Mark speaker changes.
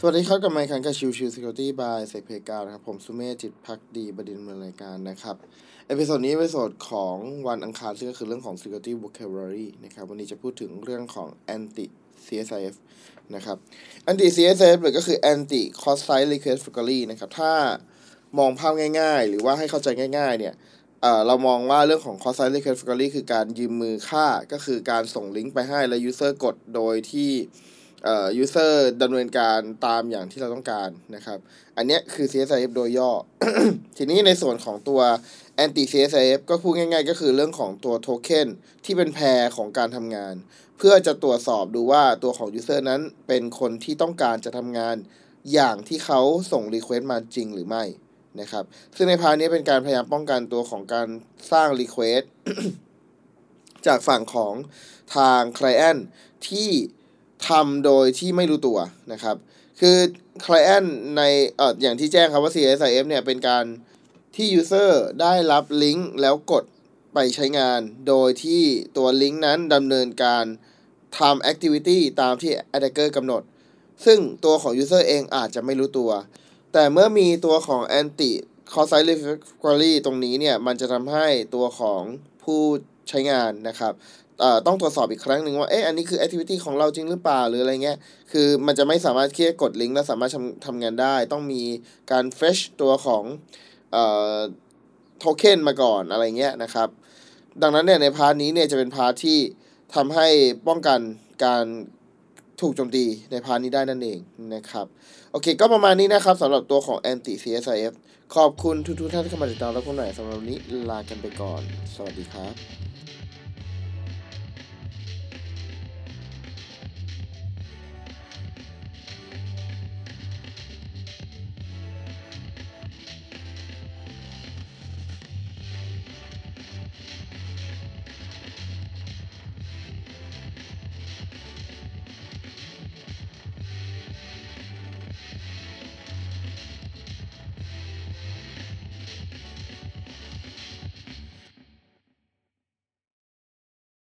Speaker 1: สวัสดีครับกับไมค์คันกับชิวชิว Security by เซกเพกานะครับ ผมสุเมธจิตภักดีบดินทร์ดำเนินรายการนะครับ episode นี้เป็น episode ของวันอังคารซึ่งก็คือเรื่องของ Security Vocabulary นะครับ วันนี้จะพูดถึงเรื่องของ Anti CSRF นะครับ Anti CSRF หรือก็คือ Anti Cross Site Request Forgery นะครับ ถ้ามองภาพง่ายๆ หรือว่าให้เข้าใจง่ายๆ เนี่ยเเรามองว่าเรื่องของ cross site request forgery คือการยืมมือฆ่า ก็คือการส่งลิงก์ไปให้แล้ว user กดโดยที่ เอ่อ user ดำเนินการตามอย่างที่เราต้องการนะครับ อันเนี้ยคือ CSRF โดยย่อ ทีนี้ในส่วนของตัว anti CSRF ก็พูดง่ายๆ ก็คือเรื่องของตัวโทเค็นที่เป็น pair ของการทำงาน เพื่อจะตรวจสอบดูว่าตัวของ user นั้นเป็นคนที่ต้องการจะทำงานอย่างที่เขาส่ง request มาจริงหรือไม่นะครับ ซึ่งใน part นี้เป็นการพยายามป้องกันตัวของการสร้าง Request จากฝั่งของทาง Client ที่ ทำโดยที่ไม่รู้ตัวนะครับ คือ Client ในเอ่ออย่างที่แจ้งครับว่า CSIF เนี่ยเป็นการที่ User ได้รับลิงก์แล้วกดไปใช้งาน โดยที่ตัวลิงก์นั้นดำเนินการทำ Activity ตามที่ Attacker กำหนด ซึ่งตัวของ User เองอาจจะไม่รู้ตัว แต่เมื่อมีตัวของ anti c o site recovery ตรงนี้เนี่ย มันจะทำให้ตัวของผู้ ใช้งานนะครับต้องตรวจสอบอีกครั้งหนึ่งว่า เอ๊ะ อันนี้คือ activity ของเราจริงหรือเปล่า หรืออะไรเงี้ย คือมันจะไม่สามารถแค่กดลิงก์แล้วสามารถทำทำงานได้ ต้องมีการ fetch ตัวของเอ่อโทเค็นมาก่อนอะไรเงี้ยนะครับ ดังนั้นเนี่ยใน part นี้เนี่ยจะเป็น part ที่ทำให้ป้องกันการ ถูกโจมตีใน part นี้ได้นั่นเองนะครับ โอเค ก็ประมาณนี้นะครับสำหรับตัวของ anti CSRF ขอบคุณทุกๆท่านที่เข้ามาติดตามและคนไหนสำหรับวันนี้ลากันไปก่อน สวัสดีครับ